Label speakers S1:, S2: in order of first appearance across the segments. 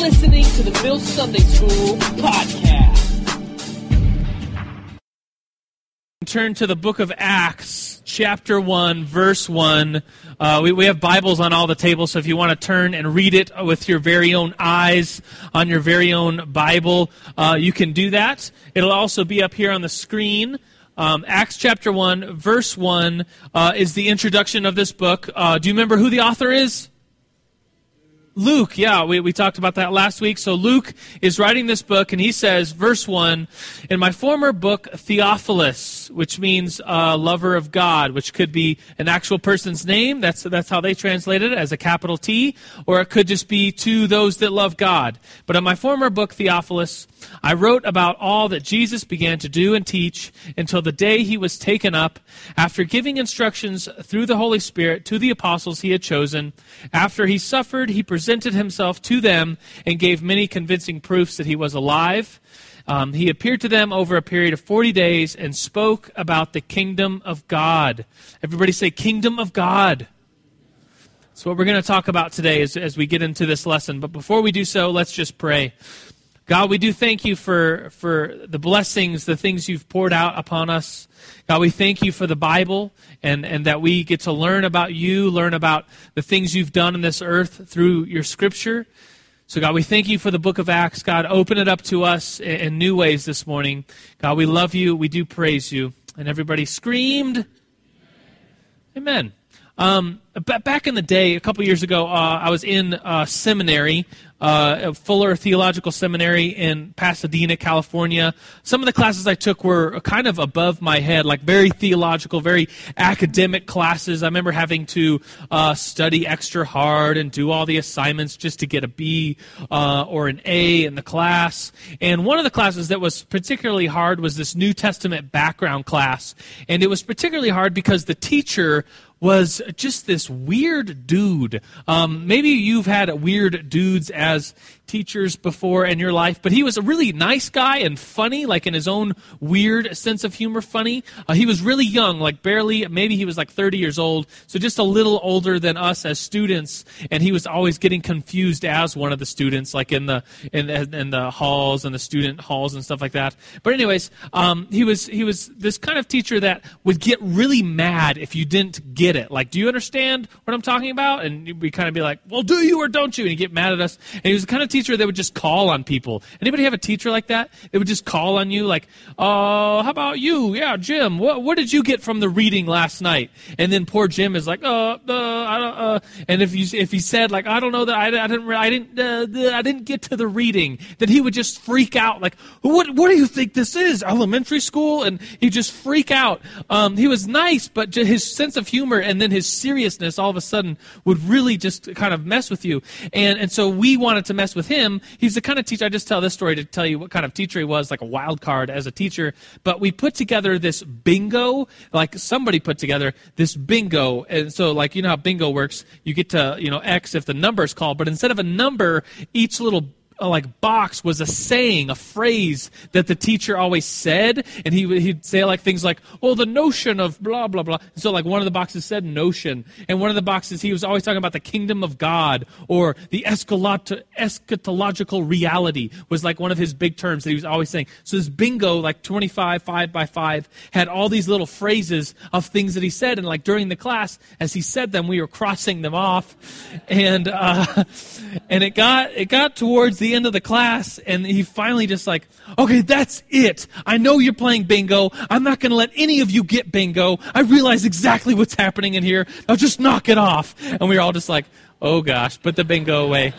S1: listening to the Mill Sunday School podcast.
S2: Turn to the book of Acts, chapter 1, verse 1. Uh, we, we have Bibles on all the tables, so if you want to turn and read it with your very own eyes on your very own Bible, uh, you can do that. It'll also be up here on the screen. Um, Acts chapter 1, verse 1 uh, is the introduction of this book. Uh, do you remember who the author is? Luke, yeah, we, we talked about that last week. So Luke is writing this book, and he says, verse 1 In my former book, Theophilus, which means uh, lover of God, which could be an actual person's name. That's, that's how they translate it as a capital T, or it could just be to those that love God. But in my former book, Theophilus, I wrote about all that Jesus began to do and teach until the day he was taken up, after giving instructions through the Holy Spirit to the apostles he had chosen. After he suffered, he presented himself to them and gave many convincing proofs that he was alive. Um, he appeared to them over a period of 40 days and spoke about the kingdom of God. Everybody say, Kingdom of God. That's what we're going to talk about today as, as we get into this lesson. But before we do so, let's just pray. God, we do thank you for, for the blessings, the things you've poured out upon us. God, we thank you for the Bible and, and that we get to learn about you, learn about the things you've done in this earth through your scripture. So, God, we thank you for the book of Acts. God, open it up to us in, in new ways this morning. God, we love you. We do praise you. And everybody screamed, Amen. Um, back in the day, a couple years ago, uh, I was in uh, seminary uh, Fuller Theological Seminary in Pasadena, California. Some of the classes I took were kind of above my head, like very theological, very academic classes. I remember having to uh, study extra hard and do all the assignments just to get a B uh, or an A in the class. And one of the classes that was particularly hard was this New Testament background class. And it was particularly hard because the teacher was just this weird dude. Um, maybe you've had weird dudes as teachers before in your life, but he was a really nice guy and funny, like in his own weird sense of humor, funny. Uh, he was really young, like barely, maybe he was like 30 years old, so just a little older than us as students, and he was always getting confused as one of the students, like in the in, in the halls and the student halls and stuff like that. But anyways, um, he was he was this kind of teacher that would get really mad if you didn't get it. Like, do you understand what I'm talking about? And we kind of be like, well, do you or don't you? And he'd get mad at us. And he was the kind of teacher teacher that would just call on people. Anybody have a teacher like that? They would just call on you, like, "Oh, how about you? Yeah, Jim. What what did you get from the reading last night?" And then poor Jim is like, "Uh, uh, I don't, uh," and if you if he said like, "I don't know that I, I didn't I didn't uh, I didn't get to the reading," then he would just freak out, like, "What what do you think this is? Elementary school?" And he'd just freak out. Um, he was nice, but his sense of humor and then his seriousness all of a sudden would really just kind of mess with you. And and so we wanted to mess with him, he's the kind of teacher. I just tell this story to tell you what kind of teacher he was, like a wild card as a teacher. But we put together this bingo, like somebody put together this bingo. And so, like, you know how bingo works? You get to, you know, X if the number is called. But instead of a number, each little like box was a saying, a phrase that the teacher always said, and he he'd say like things like, "Oh, the notion of blah blah blah." So like one of the boxes said notion, and one of the boxes he was always talking about the kingdom of God or the eschatological reality was like one of his big terms that he was always saying. So this bingo, like twenty five five by five, had all these little phrases of things that he said, and like during the class, as he said them, we were crossing them off, and uh, and it got it got towards the end of the class, and he finally just like, okay, that's it. I know you're playing bingo. I'm not going to let any of you get bingo. I realize exactly what's happening in here. Now just knock it off. And we were all just like, oh gosh, put the bingo away.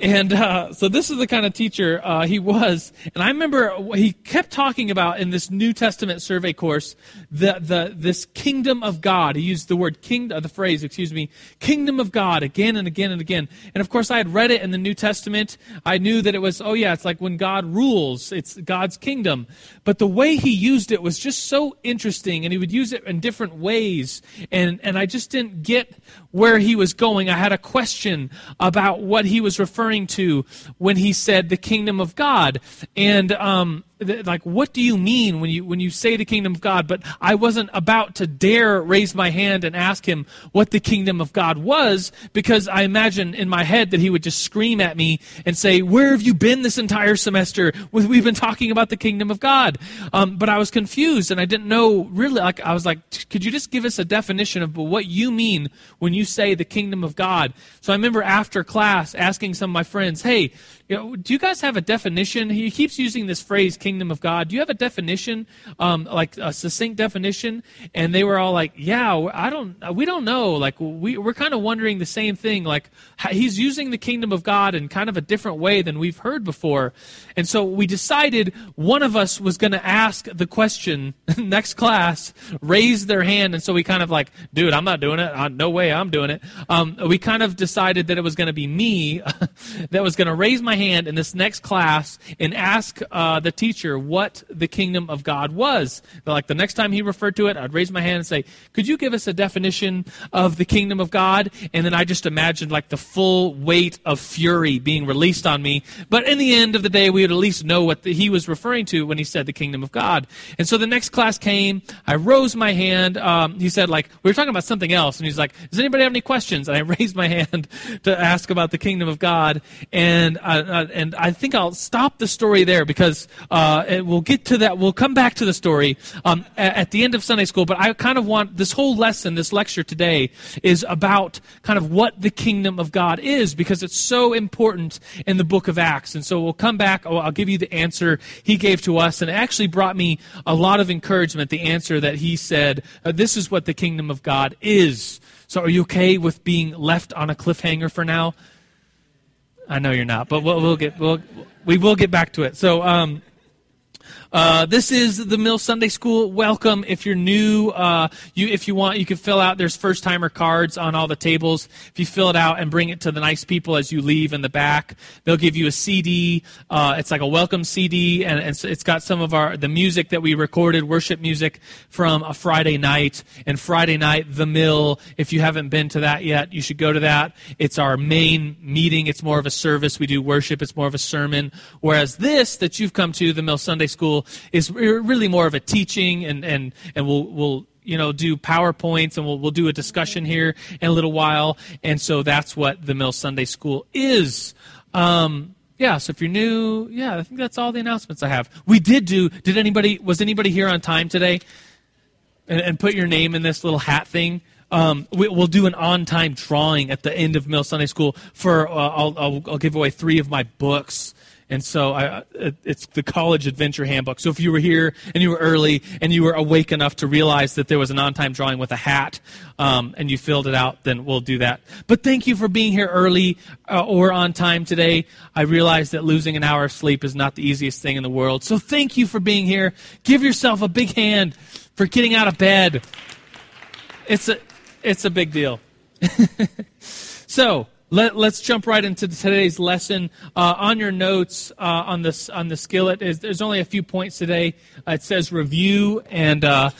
S2: And uh, so this is the kind of teacher uh, he was. And I remember he kept talking about in this New Testament survey course the, the this kingdom of God. He used the word kingdom, uh, the phrase, excuse me, kingdom of God again and again and again. And of course, I had read it in the New Testament. I knew that it was, oh yeah, it's like when God rules. It's God's kingdom. But the way he used it was just so interesting, and he would use it in different ways. And and I just didn't get where he was going. I had a question about what he was referring to when he said the kingdom of God. And um, like what do you mean when you when you say the kingdom of God? But I wasn't about to dare raise my hand and ask him what the kingdom of God was because I imagine in my head that he would just scream at me and say, "Where have you been this entire semester? We've been talking about the kingdom of God." Um, but I was confused and I didn't know really. Like I was like, "Could you just give us a definition of what you mean when you say the kingdom of God?" So I remember after class asking some of my friends, "Hey." You know, do you guys have a definition? He keeps using this phrase, kingdom of God. Do you have a definition, um, like a succinct definition? And they were all like, yeah, I don't, we don't know. Like, we, we're kind of wondering the same thing. Like, he's using the kingdom of God in kind of a different way than we've heard before. And so we decided one of us was going to ask the question next class, raise their hand. And so we kind of like, dude, I'm not doing it. Uh, no way I'm doing it. Um, we kind of decided that it was going to be me that was going to raise my hand in this next class and ask uh, the teacher what the kingdom of God was. Like the next time he referred to it, I'd raise my hand and say, Could you give us a definition of the kingdom of God? And then I just imagined like the full weight of fury being released on me. But in the end of the day, we would at least know what the, he was referring to when he said the kingdom of God. And so the next class came. I rose my hand. Um, he said, like, we were talking about something else. And he's like, Does anybody have any questions? And I raised my hand to ask about the kingdom of God. And uh, uh, and I think I'll stop the story there because uh, we'll get to that. We'll come back to the story um, at, at, the end of Sunday school. But I kind of want this whole lesson, this lecture today, is about kind of what the kingdom of God is because it's so important in the book of Acts. And so we'll come back. I'll, give you the answer he gave to us, and it actually brought me a lot of encouragement. The answer that he said, uh, "This is what the kingdom of God is." So, are you okay with being left on a cliffhanger for now? I know you're not, but we'll, we'll get we'll, we will get back to it. So, um, uh, this is the Mill Sunday School. Welcome. If you're new, uh, you if you want, you can fill out. There's first timer cards on all the tables. If you fill it out and bring it to the nice people as you leave in the back, they'll give you a CD. Uh, it's like a welcome CD, and it's, it's got some of our the music that we recorded, worship music from a Friday night. And Friday night, the Mill. If you haven't been to that yet, you should go to that. It's our main meeting. It's more of a service. We do worship. It's more of a sermon. Whereas this that you've come to, the Mill Sunday School is really more of a teaching, and, and, and we'll, we'll you know do powerpoints and we'll, we'll do a discussion here in a little while. And so that's what the mill sunday school is. Um, yeah so if you're new yeah i think that's all the announcements i have. We did do did anybody was anybody here on time today? And, and put your name in this little hat thing. Um, we, will do an on-time drawing at the end of Mill Sunday School for uh, I'll, I'll, I'll, give away three of my books and so I, it's the college adventure handbook. So if you were here and you were early and you were awake enough to realize that there was an on time drawing with a hat um, and you filled it out, then we'll do that. But thank you for being here early uh, or on time today. I realize that losing an hour of sleep is not the easiest thing in the world. So thank you for being here. Give yourself a big hand for getting out of bed. It's a, it's a big deal. so, let, us jump right into today's lesson. Uh, on your notes uh, on this on the skillet, is there's only a few points today. Uh, it says review and uh,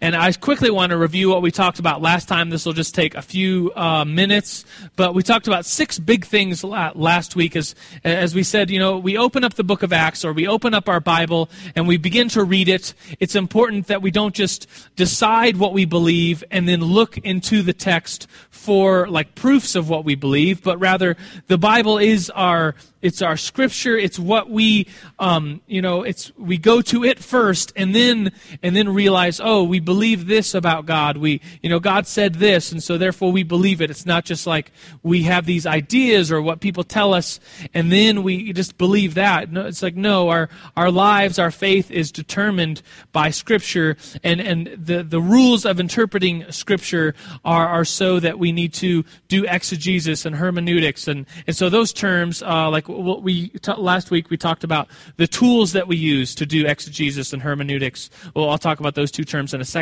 S2: and I quickly want to review what we talked about last time. This will just take a few uh, minutes. But we talked about six big things last week. As, as we said, you know, we open up the book of Acts or we open up our Bible and we begin to read it. It's important that we don't just decide what we believe and then look into the text for like proofs of what we believe, but rather the Bible is our it's our scripture. It's what we, um, you know, it's we go to it first, and then and then realize, oh, we believe this about God. We, you know, God said this, and so therefore we believe it. It's not just like we have these ideas or what people tell us, and then we just believe that. No, it's like no, our our lives, our faith is determined by Scripture, and and the the rules of interpreting Scripture are are so that we need to do exegesis and hermeneutics, and and so those terms, uh, like what we t- last week we talked about the tools that we use to do exegesis and hermeneutics. Well, I'll talk about those two terms in a second.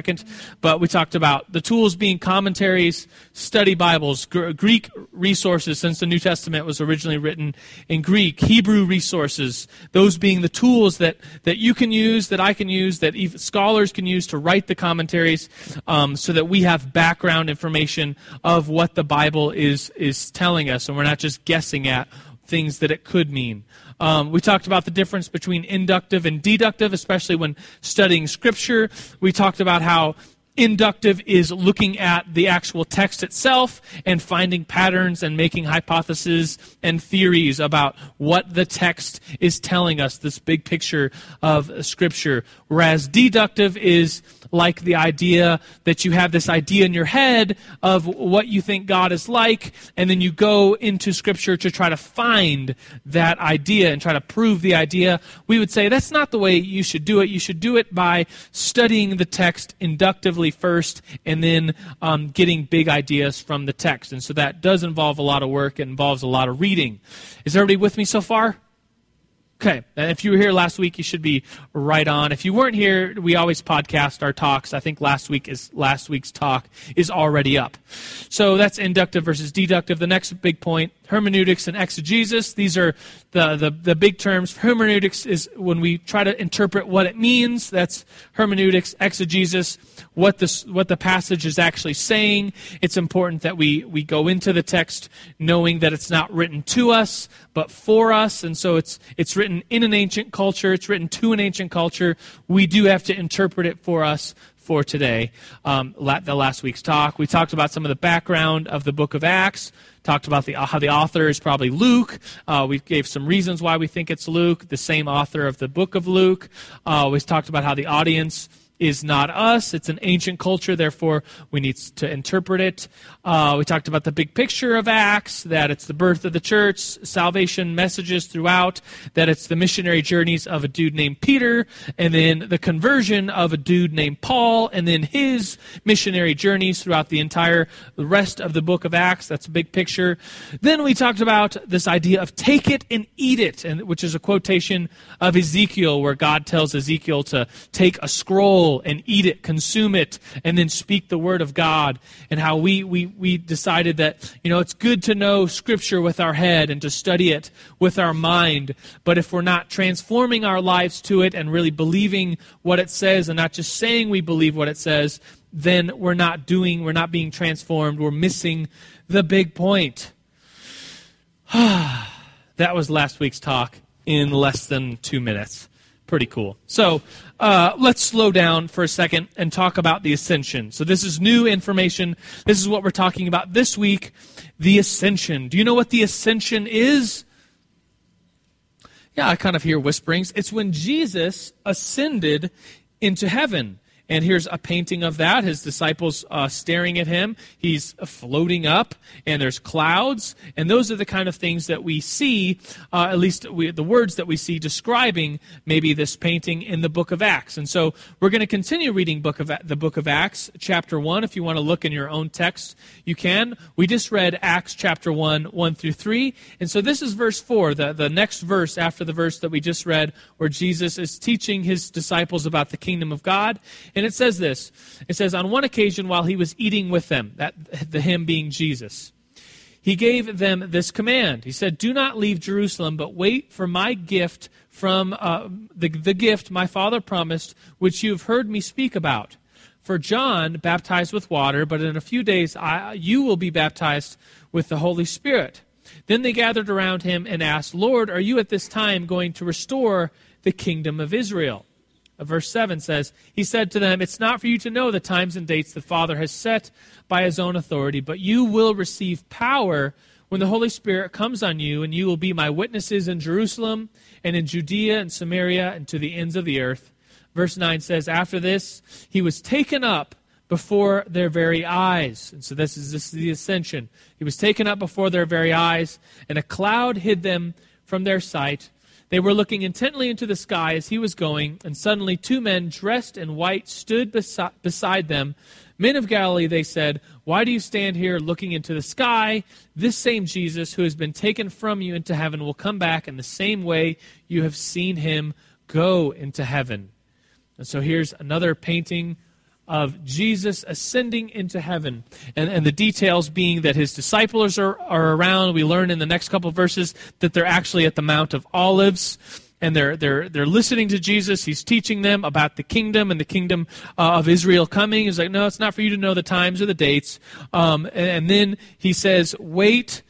S2: But we talked about the tools being commentaries, study Bibles, Gr- Greek resources, since the New Testament was originally written in Greek, Hebrew resources, those being the tools that, that you can use, that I can use, that scholars can use to write the commentaries, um, so that we have background information of what the Bible is is telling us, and we're not just guessing at things that it could mean. Um, we talked about the difference between inductive and deductive, especially when studying Scripture. We talked about how Inductive is looking at the actual text itself and finding patterns and making hypotheses and theories about what the text is telling us, this big picture of Scripture. Whereas deductive is like the idea that you have this idea in your head of what you think God is like, and then you go into Scripture to try to find that idea and try to prove the idea. We would say that's not the way you should do it. You should do it by studying the text inductively first and then um, getting big ideas from the text. And so that does involve a lot of work, it involves a lot of reading. Is everybody with me so far? Okay, and if you were here last week, you should be right on. If you weren't here, we always podcast our talks. I think last week is last week's talk is already up. So that's inductive versus deductive. The next big point hermeneutics and exegesis. These are the, the, the, big terms. Hermeneutics is when we try to interpret what it means. That's hermeneutics, exegesis, what, this, what the passage is actually saying. It's important that we, we go into the text knowing that it's not written to us, but for us. And so it's, it's written in an ancient culture, it's written to an ancient culture. We do have to interpret it for us for today. Um, the last week's talk, we talked about some of the background of the book of Acts talked about the, how the author is probably Luke. Uh, we gave some reasons why we think it's Luke, the same author of the book of Luke. Uh, we talked about how the audience is not us. It's an ancient culture, therefore we need to interpret it. Uh, we talked about the big picture of Acts, that it's the birth of the church, salvation messages throughout, that it's the missionary journeys of a dude named Peter, and then the conversion of a dude named Paul, and then his missionary journeys throughout the entire rest of the book of Acts. That's a big picture. Then we talked about this idea of take it and eat it, and, which is a quotation of Ezekiel, where God tells Ezekiel to take a scroll and eat it, consume it, and then speak the word of God. And how we, we, we decided that, you know, it's good to know Scripture with our head and to study it with our mind. But if we're not transforming our lives to it and really believing what it says and not just saying we believe what it says, then we're not doing, we're not being transformed. We're missing the big point. that was last week's talk in less than two minutes. Pretty cool. So uh, let's slow down for a second and talk about the ascension. So this is new information. This is what we're talking about this week the ascension. Do you know what the ascension is? Yeah, I kind of hear whisperings. It's when Jesus ascended into heaven. And here's a painting of that. His disciples uh, staring at him. He's floating up, and there's clouds. And those are the kind of things that we see, uh, at least we, the words that we see describing maybe this painting in the book of Acts. And so we're going to continue reading book of, the book of Acts, chapter 1. If you want to look in your own text, you can. We just read Acts chapter 1, 1 through 3. And so this is verse 4, the, the next verse after the verse that we just read, where Jesus is teaching his disciples about the kingdom of God. It says this it says, On one occasion, while he was eating with them, that, the him being Jesus, he gave them this command. He said, Do not leave Jerusalem, but wait for my gift from uh, the, the gift my father promised, which you have heard me speak about. For John baptized with water, but in a few days I, you will be baptized with the Holy Spirit. Then they gathered around him and asked, Lord, are you at this time going to restore the kingdom of Israel? Uh, verse 7 says, He said to them, It's not for you to know the times and dates the Father has set by his own authority, but you will receive power when the Holy Spirit comes on you, and you will be my witnesses in Jerusalem and in Judea and Samaria and to the ends of the earth. Verse 9 says, After this, he was taken up before their very eyes. And so this is, this is the ascension. He was taken up before their very eyes, and a cloud hid them from their sight. They were looking intently into the sky as he was going, and suddenly two men dressed in white stood besi- beside them. Men of Galilee, they said, Why do you stand here looking into the sky? This same Jesus who has been taken from you into heaven will come back in the same way you have seen him go into heaven. And so here's another painting of Jesus ascending into heaven. And, and the details being that his disciples are, are around. We learn in the next couple verses that they're actually at the Mount of Olives. And they're, they're, they're listening to Jesus. He's teaching them about the kingdom and the kingdom uh, of Israel coming. He's like, no, it's not for you to know the times or the dates. Um, and, and then he says, wait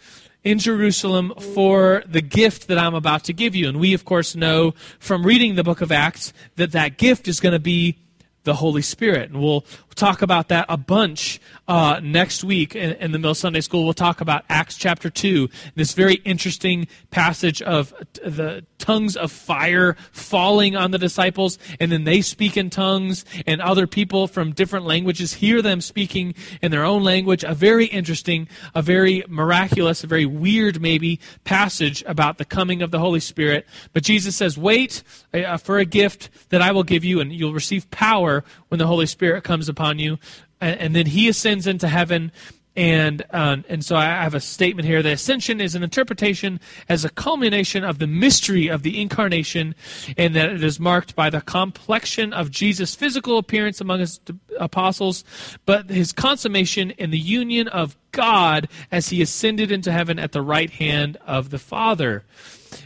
S2: in Jerusalem for the gift that I'm about to give you. And we, of course, know from reading the book of Acts that that gift is going to be the Holy Spirit. And we'll talk about that a bunch uh, next week in, in, the Mill Sunday School. We'll talk about Acts chapter 2, this very interesting passage of the tongues of fire falling on the disciples, and then they speak in tongues, and other people from different languages hear them speaking in their own language. A very interesting, a very miraculous, a very weird, maybe, passage about the coming of the Holy Spirit. But Jesus says, Wait uh, for a gift that I will give you, and you'll receive power when the Holy Spirit comes upon you. And, and then he ascends into heaven. And, um, and so I have a statement here. The ascension is an interpretation as a culmination of the mystery of the incarnation, and that it is marked by the complexion of Jesus' physical appearance among his apostles, but his consummation in the union of God as he ascended into heaven at the right hand of the Father.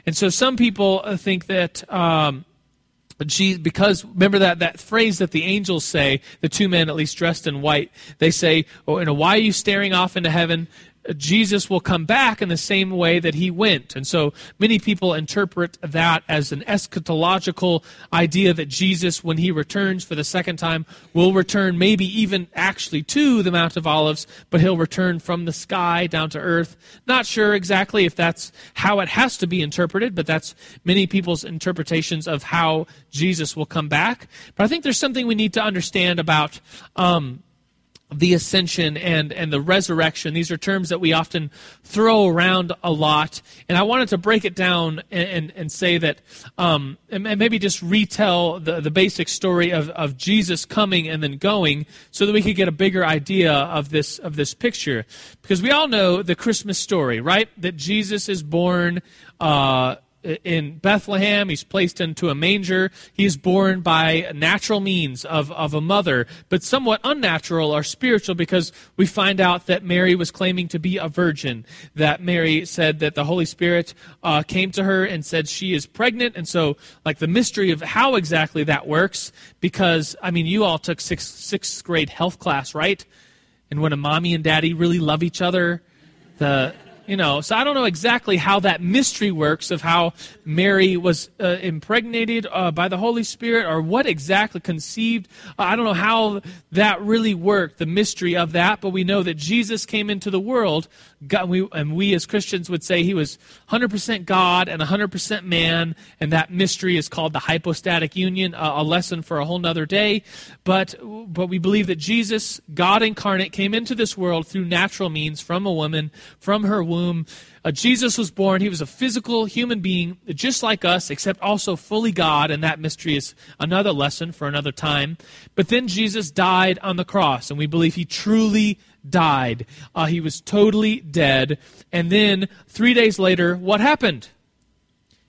S2: And so some people think that. Um, because remember that, that phrase that the angels say, the two men at least dressed in white, they say, oh, you know, why are you staring off into heaven? Jesus will come back in the same way that he went. And so many people interpret that as an eschatological idea that Jesus, when he returns for the second time, will return maybe even actually to the Mount of Olives, but he'll return from the sky down to earth. Not sure exactly if that's how it has to be interpreted, but that's many people's interpretations of how Jesus will come back. But I think there's something we need to understand about. Um, the ascension and, and the resurrection. These are terms that we often throw around a lot. And I wanted to break it down and, and, and say that, um, and maybe just retell the, the basic story of, of Jesus coming and then going so that we could get a bigger idea of this, of this picture. Because we all know the Christmas story, right? That Jesus is born, uh, in Bethlehem. He's placed into a manger. He's born by natural means of, of a mother, but somewhat unnatural or spiritual because we find out that Mary was claiming to be a virgin. That Mary said that the Holy Spirit uh, came to her and said she is pregnant. And so, like, the mystery of how exactly that works, because, I mean, you all took sixth, sixth grade health class, right? And when a mommy and daddy really love each other, the you know so i don't know exactly how that mystery works of how mary was uh, impregnated uh, by the holy spirit or what exactly conceived. Uh, i don't know how that really worked the mystery of that but we know that jesus came into the world God, we, and we as christians would say he was 100% god and 100% man and that mystery is called the hypostatic union a lesson for a whole nother day but but we believe that jesus god incarnate came into this world through natural means from a woman from her womb. Uh, Jesus was born. He was a physical human being, just like us, except also fully God, and that mystery is another lesson for another time. But then Jesus died on the cross, and we believe he truly died. Uh, he was totally dead. And then, three days later, what happened?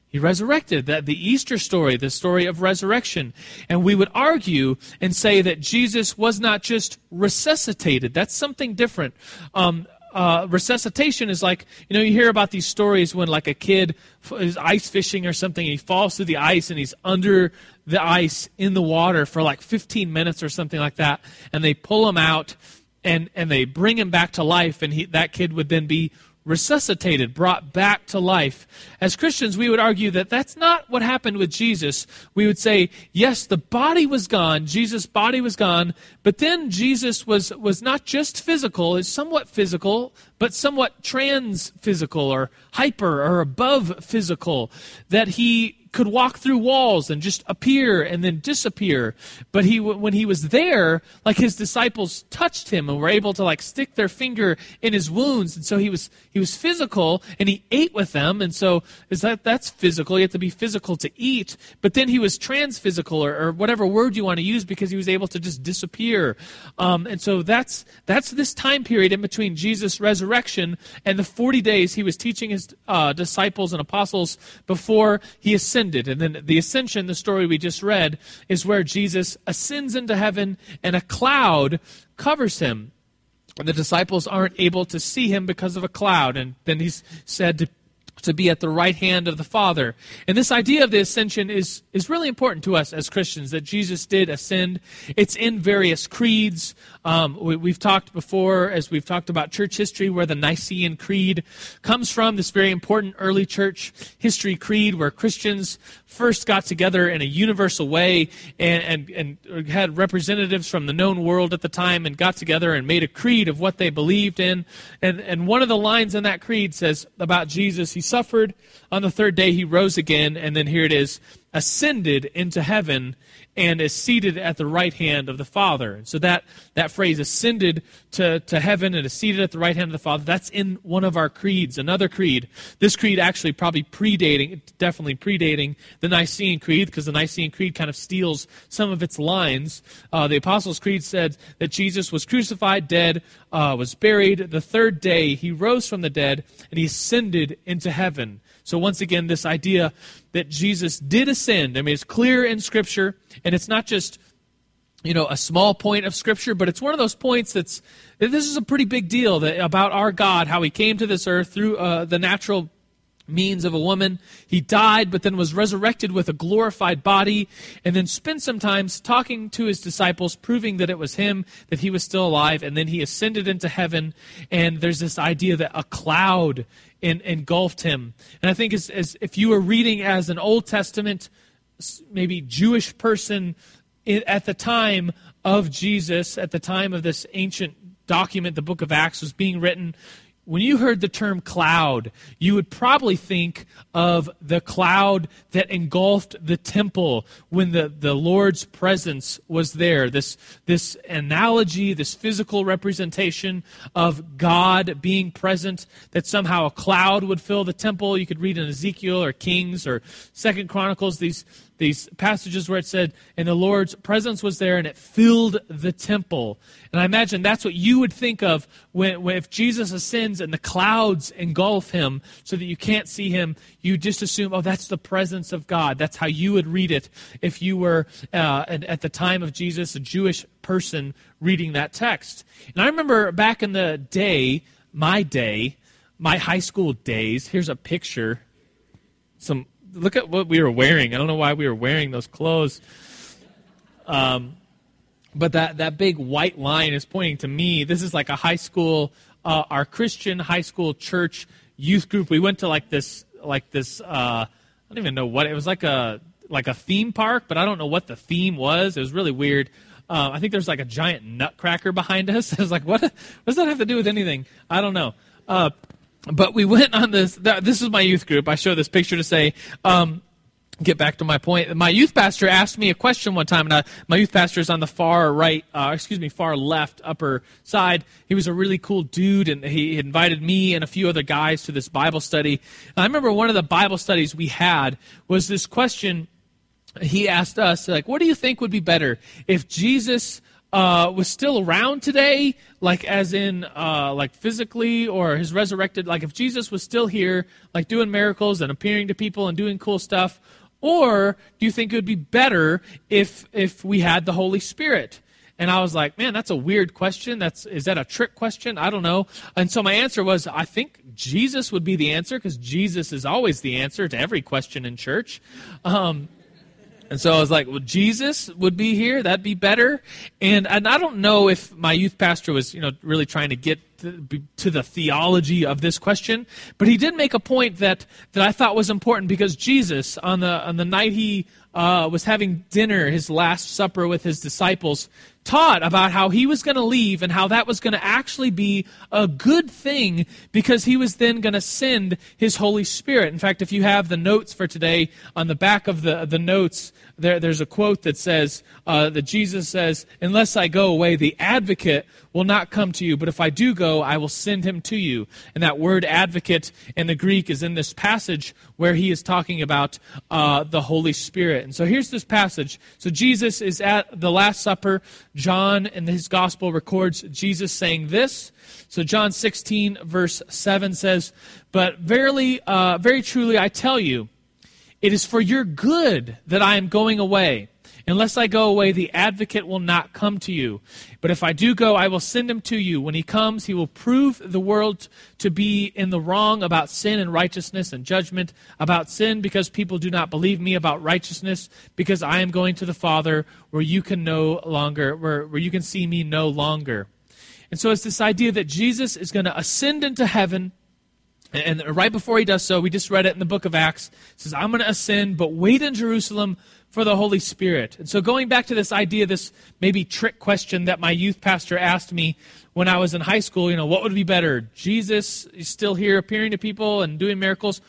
S2: He resurrected. That the Easter story, the story of resurrection. And we would argue and say that Jesus was not just resuscitated. That's something different. Um, uh, resuscitation is like you know you hear about these stories when like a kid is ice fishing or something and he falls through the ice and he's under the ice in the water for like 15 minutes or something like that and they pull him out and and they bring him back to life and he, that kid would then be resuscitated, brought back to life. As Christians, we would argue that that's not what happened with Jesus. We would say, yes, the body was gone, Jesus' body was gone, but then Jesus was, was not just physical, is somewhat physical, but somewhat trans physical or hyper or above physical. That he could walk through walls and just appear and then disappear. But he, when he was there, like his disciples touched him and were able to like stick their finger in his wounds. And so he was, he was physical and he ate with them. And so is that, that's physical. You have to be physical to eat. But then he was transphysical or, or whatever word you want to use because he was able to just disappear. Um, and so that's, that's this time period in between Jesus' resurrection and the 40 days he was teaching his uh, disciples and apostles before he ascended ascended. And then the ascension, the story we just read, is where Jesus ascends into heaven and a cloud covers him. And the disciples aren't able to see him because of a cloud. And then he's said to to be at the right hand of the Father. And this idea of the ascension is, is really important to us as Christians, that Jesus did ascend. It's in various creeds. Um, we, have talked before, as we've talked about church history, where the Nicene Creed comes from, this very important early church history creed where Christians first got together in a universal way and, and, and had representatives from the known world at the time and got together and made a creed of what they believed in. And, and one of the lines in that creed says about Jesus, he suffered, on the third day he rose again, and then here it is ascended into heaven and is seated at the right hand of the Father. So that, that phrase, ascended to, to heaven and is seated at the right hand of the Father, that's in one of our creeds, another creed. This creed actually probably predating, definitely predating the Nicene Creed, because the Nicene Creed kind of steals some of its lines. Uh, the Apostles' Creed said that Jesus was crucified, dead, uh, was buried. The third day he rose from the dead, and he ascended into heaven. So, once again, this idea that Jesus did ascend, I mean, it's clear in Scripture, and it's not just you know a small point of scripture but it's one of those points that's this is a pretty big deal that, about our god how he came to this earth through uh, the natural means of a woman. He died, but then was resurrected with a glorified body, and then spent some time talking to his disciples, proving that it was him, that he was still alive, and then he ascended into heaven. And there's this idea that a cloud in, engulfed him. And I think as, as if you were reading as an Old Testament, maybe Jewish person at the time of Jesus, at the time of this ancient document, the book of Acts was being written, when you heard the term cloud, you would probably think of the cloud that engulfed the temple when the, the Lord's presence was there. This, this analogy, this physical representation of God being present, that somehow a cloud would fill the temple. You could read in Ezekiel or Kings or Second Chronicles these these passages where it said, and the Lord's presence was there and it filled the temple. And I imagine that's what you would think of when, when if Jesus ascends and the clouds engulf him so that you can't see him, you just assume, oh, that's the presence of God. That's how you would read it if you were uh, at, at the time of Jesus, a Jewish person reading that text. And I remember back in the day, my day, my high school days, here's a picture. Some look at what we were wearing. I don't know why we were wearing those clothes. Um, but that, that big white line is pointing to me. This is like a high school, uh, our Christian high school church youth group. We went to like this, like this. Uh, I don't even know what it was like a like a theme park, but I don't know what the theme was. It was really weird. Uh, I think there's like a giant nutcracker behind us. I was like, what? What does that have to do with anything? I don't know. But we went on this. This is my youth group. I show this picture to say, um, get back to my point. My youth pastor asked me a question one time, and I, my youth pastor is on the far right, uh, excuse me, far left upper side. He was a really cool dude, and he invited me and a few other guys to this Bible study. And I remember one of the Bible studies we had was this question. He asked us, like, what do you think would be better if Jesus uh, was still around today, like as in uh, like physically, or his resurrected, like if Jesus was still here, like doing miracles and appearing to people and doing cool stuff, or do you think it would be better if if we had the Holy Spirit? And I was like, man, that's a weird question. That's is that a trick question? I don't know. And so my answer was, I think Jesus would be the answer because Jesus is always the answer to every question in church. Um, and so I was like, well, Jesus would be here. That'd be better. And, and I don't know if my youth pastor was, you know, really trying to get to, to the theology of this question, but he did make a point that, that I thought was important because Jesus, on the, on the night he uh, was having dinner, his last supper with his disciples, taught about how he was going to leave and how that was going to actually be a good thing because he was then going to send his Holy Spirit. In fact, if you have the notes for today, on the back of the, the notes, there, there's a quote that says, uh, that Jesus says, Unless I go away, the advocate will not come to you, but if I do go, I will send him to you. And that word advocate in the Greek is in this passage where he is talking about uh, the Holy Spirit. And so here's this passage. So Jesus is at the Last Supper. John in his gospel records Jesus saying this. So John 16, verse 7 says, But verily, uh, very truly, I tell you, it is for your good that I am going away. Unless I go away, the advocate will not come to you. But if I do go, I will send him to you. When he comes, he will prove the world to be in the wrong about sin and righteousness and judgment. About sin, because people do not believe me. About righteousness, because I am going to the Father, where you can no longer, where, where you can see me no longer. And so it's this idea that Jesus is going to ascend into heaven and right before he does so, we just read it in the book of Acts. It says, I'm going to ascend, but wait in Jerusalem for the Holy Spirit. And so going back to this idea, this maybe trick question that my youth pastor asked me when I was in high school, you know, what would be better? Jesus is still here appearing to people and doing miracles,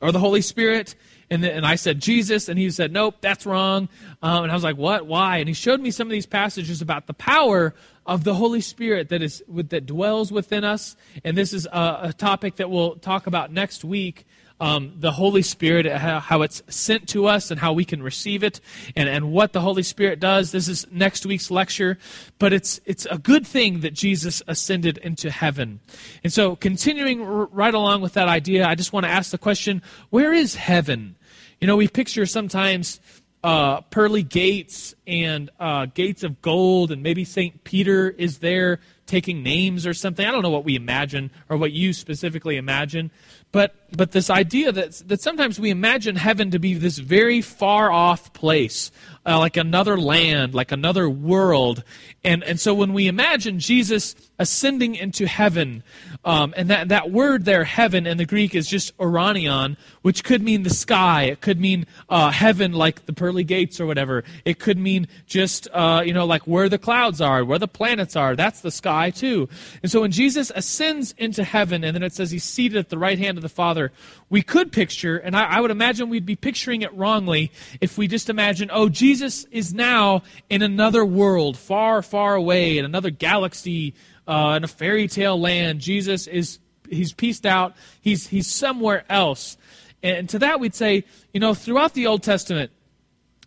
S2: or the Holy Spirit? And, the, and I said, Jesus. And he said, nope, that's wrong. Um, and I was like, what? Why? And he showed me some of these passages about the power of the Holy Spirit that is that dwells within us. And this is a, a topic that we'll talk about next week. Um, the Holy Spirit, how, how, it's sent to us and how we can receive it, and, and what the Holy Spirit does. This is next week's lecture, but it's it's a good thing that Jesus ascended into heaven. And so, continuing r- right along with that idea, I just want to ask the question: Where is heaven? You know, we picture sometimes uh, pearly gates and uh, gates of gold, and maybe St. Peter is there taking names or something. I don't know what we imagine or what you specifically imagine, but but this idea that that sometimes we imagine heaven to be this very far off place, uh, like another land, like another world, and and so when we imagine Jesus ascending into heaven, um, and that that word there, heaven, in the Greek is just oranion, which could mean the sky. It could mean uh, heaven, like the pearly gates or whatever. It could mean just uh, you know like where the clouds are, where the planets are. That's the sky too. And so when Jesus ascends into heaven, and then it says he's seated at the right hand of the Father, we could picture, and I, I, would imagine we'd be picturing it wrongly if we just imagine, oh, Jesus is now in another world, far, far away, in another galaxy, uh, in a fairy tale land. Jesus is he's pieced out. He's he's somewhere else. And to that we'd say, you know, throughout the Old Testament,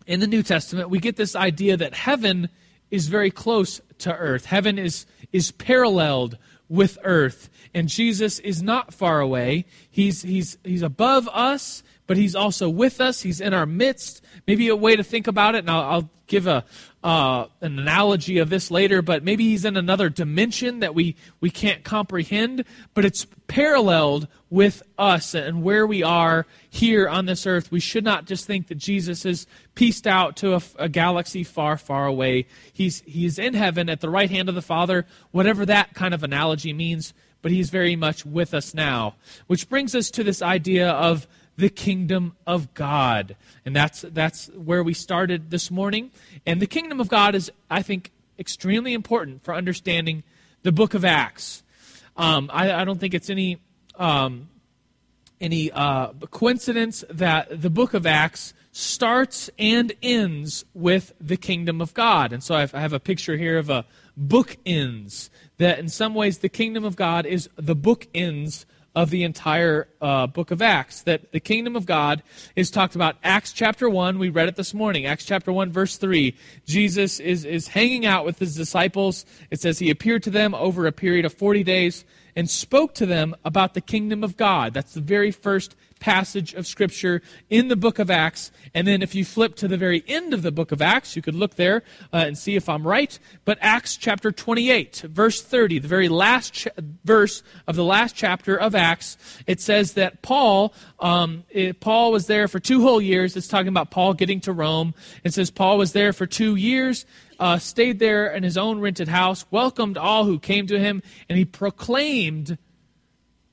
S2: in the New Testament, we get this idea that heaven is very close to earth. Heaven is is paralleled with earth. And Jesus is not far away. He's, he's, he's above us, but he's also with us. He's in our midst. Maybe a way to think about it, and I'll, I'll give a, uh, an analogy of this later, but maybe he's in another dimension that we, we can't comprehend, but it's paralleled with us and where we are here on this earth. We should not just think that Jesus is pieced out to a, a galaxy far, far away. He's, he's in heaven at the right hand of the Father, whatever that kind of analogy means, but he's very much with us now. Which brings us to this idea of the kingdom of God. And that's, that's where we started this morning. And the kingdom of God is, I think, extremely important for understanding the book of Acts. Um, I, I, don't think it's any, um, any uh, coincidence that the book of Acts starts and ends with the kingdom of God. And so I have a picture here of a book ends, that in some ways the kingdom of God is the book ends of the entire uh, book of Acts. That the kingdom of God is talked about. Acts chapter 1, we read it this morning. Acts chapter 1, verse 3. Jesus is, is hanging out with his disciples. It says he appeared to them over a period of 40 days and spoke to them about the kingdom of God. That's the very first passage of Scripture in the book of Acts. And then if you flip to the very end of the book of Acts, you could look there uh, and see if I'm right. But Acts chapter 28, verse 30, the very last ch- verse of the last chapter of Acts, it says that Paul, um, it, Paul was there for two whole years. It's talking about Paul getting to Rome. It says Paul was there for two years. Uh, stayed there in his own rented house, welcomed all who came to him, and he proclaimed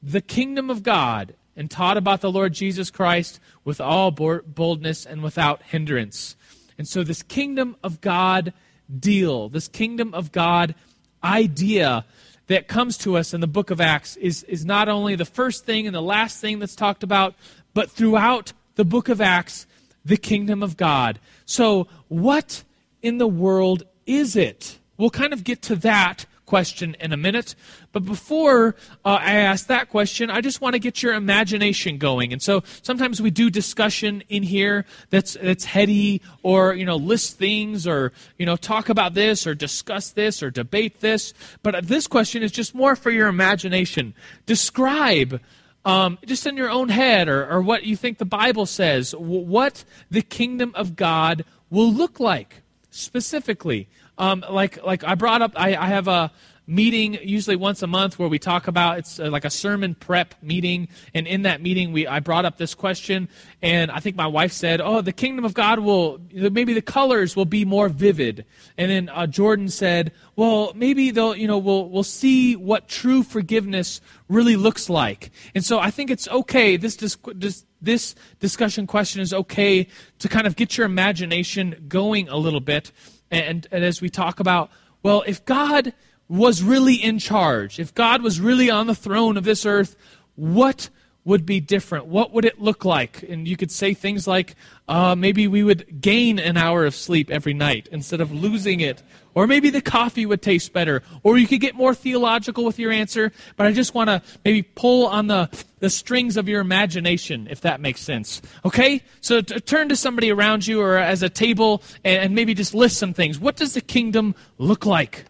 S2: the kingdom of God and taught about the Lord Jesus Christ with all boldness and without hindrance. And so, this kingdom of God deal, this kingdom of God idea that comes to us in the book of Acts is, is not only the first thing and the last thing that's talked about, but throughout the book of Acts, the kingdom of God. So, what in the world is it? We'll kind of get to that question in a minute. But before uh, I ask that question, I just want to get your imagination going. And so sometimes we do discussion in here that's that's heady, or you know, list things, or you know, talk about this, or discuss this, or debate this. But this question is just more for your imagination. Describe. Um, just in your own head, or, or what you think the Bible says, what the kingdom of God will look like specifically. Um, like, like I brought up, I, I have a meeting usually once a month where we talk about it's uh, like a sermon prep meeting. And in that meeting we I brought up this question. And I think my wife said oh the kingdom of God will maybe the colors will be more vivid. And then uh, Jordan said well maybe they'll you know we'll we'll see what true forgiveness really looks like. And so I think it's okay this this, this this discussion question is okay to kind of get your imagination going a little bit and, and as we talk about well if God was really in charge, if God was really on the throne of this earth, what would be different? What would it look like? And you could say things like uh, maybe we would gain an hour of sleep every night instead of losing it. Or maybe the coffee would taste better. Or you could get more theological with your answer. But I just want to maybe pull on the, the strings of your imagination, if that makes sense. Okay? So t- turn to somebody around you or as a table and, and maybe just list some things. What does the kingdom look like?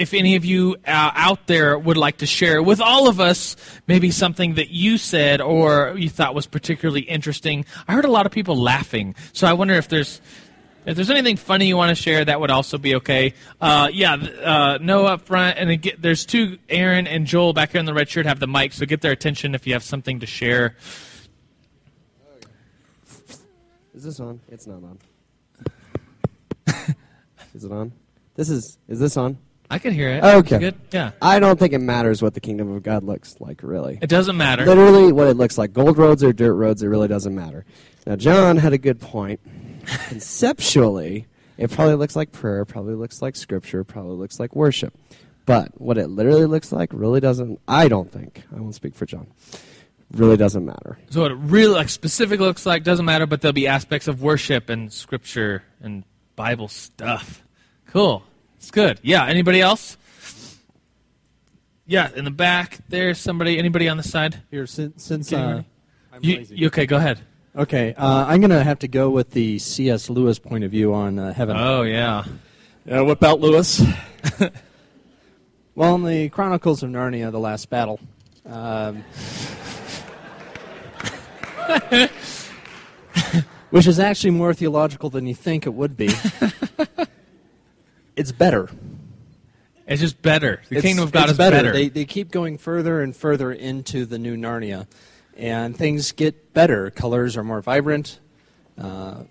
S2: If any of you uh, out there would like to share with all of us maybe something that you said or you thought was particularly interesting. I heard a lot of people laughing, so I wonder if there's if there's anything funny you want to share, that would also be okay. Uh, yeah, uh, no up front, and again, there's two Aaron and Joel back here in the red shirt have the mic, so get their attention if you have something to share.
S3: Is this on? It's not on. is it on? This is. Is this on?
S2: I can hear it.
S3: Okay.
S2: Good. Yeah.
S3: I don't think it matters what the kingdom of God looks like, really.
S2: It doesn't matter.
S3: Literally, what it looks like. Gold roads or dirt roads, it really doesn't matter. Now, John had a good point. Conceptually, it probably looks like prayer, probably looks like scripture, probably looks like worship. But what it literally looks like really doesn't, I don't think, I won't speak for John, really doesn't matter.
S2: So what it really like specific looks like doesn't matter, but there'll be aspects of worship and scripture and Bible stuff. Cool. It's good. Yeah. Anybody else? Yeah, in the back there's somebody. Anybody on the side?
S4: Here, since, since
S2: Can you
S4: uh. I'm
S2: You,
S4: lazy.
S2: you okay? Go ahead.
S4: Okay, uh, I'm going to have to go with the C.S. Lewis point of view on uh, heaven.
S2: Oh yeah.
S4: Uh, whip out Lewis. well, in the Chronicles of Narnia, the last battle, um, which is actually more theological than you think it would be, it's better.
S2: It's just better. The
S4: It's-
S2: kingdom of God
S4: it's
S2: is better.
S4: They, they keep going further and further into the new Narnia, and things get better. Colors are more vibrant. Uh,